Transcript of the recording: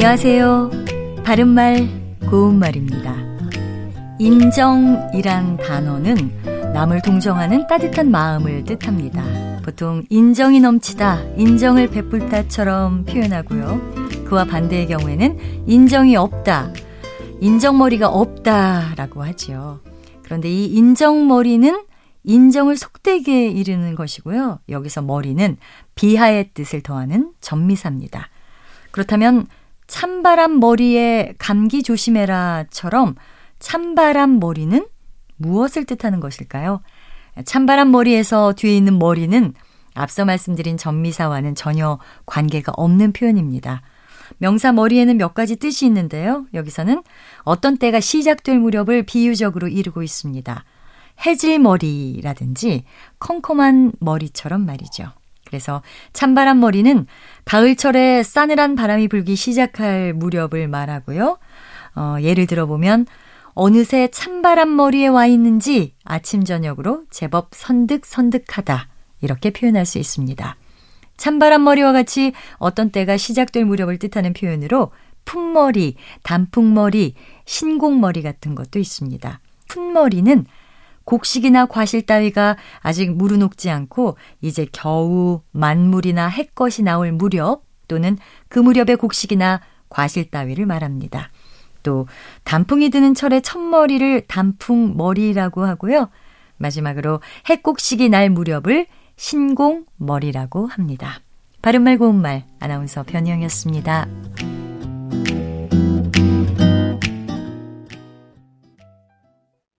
안녕하세요. 바른말, 고운말입니다. 인정이란 단어는 남을 동정하는 따뜻한 마음을 뜻합니다. 보통 인정이 넘치다, 인정을 베풀다처럼 표현하고요. 그와 반대의 경우에는 인정이 없다, 인정머리가 없다라고 하지요. 그런데 이 인정머리는 인정을 속되게 이르는 것이고요. 여기서 머리는 비하의 뜻을 더하는 전미사입니다. 그렇다면 찬바람 머리에 감기 조심해라처럼 찬바람 머리는 무엇을 뜻하는 것일까요? 찬바람 머리에서 뒤에 있는 머리는 앞서 말씀드린 전미사와는 전혀 관계가 없는 표현입니다. 명사 머리에는 몇 가지 뜻이 있는데요. 여기서는 어떤 때가 시작될 무렵을 비유적으로 이루고 있습니다. 해질머리라든지 컴컴한 머리처럼 말이죠. 그래서 찬바람 머리는 가을철에 싸늘한 바람이 불기 시작할 무렵을 말하고요. 어, 예를 들어보면 어느새 찬바람 머리에 와 있는지 아침 저녁으로 제법 선득선득하다 이렇게 표현할 수 있습니다. 찬바람 머리와 같이 어떤 때가 시작될 무렵을 뜻하는 표현으로 풋머리, 단풍머리, 신곡머리 같은 것도 있습니다. 풋머리는 곡식이나 과실 따위가 아직 무르녹지 않고 이제 겨우 만물이나 해것이 나올 무렵 또는 그 무렵의 곡식이나 과실 따위를 말합니다. 또 단풍이 드는 철의 첫머리를 단풍머리라고 하고요. 마지막으로 해곡식이 날 무렵을 신공머리라고 합니다. 바른말 고운말 아나운서 변희영이었습니다.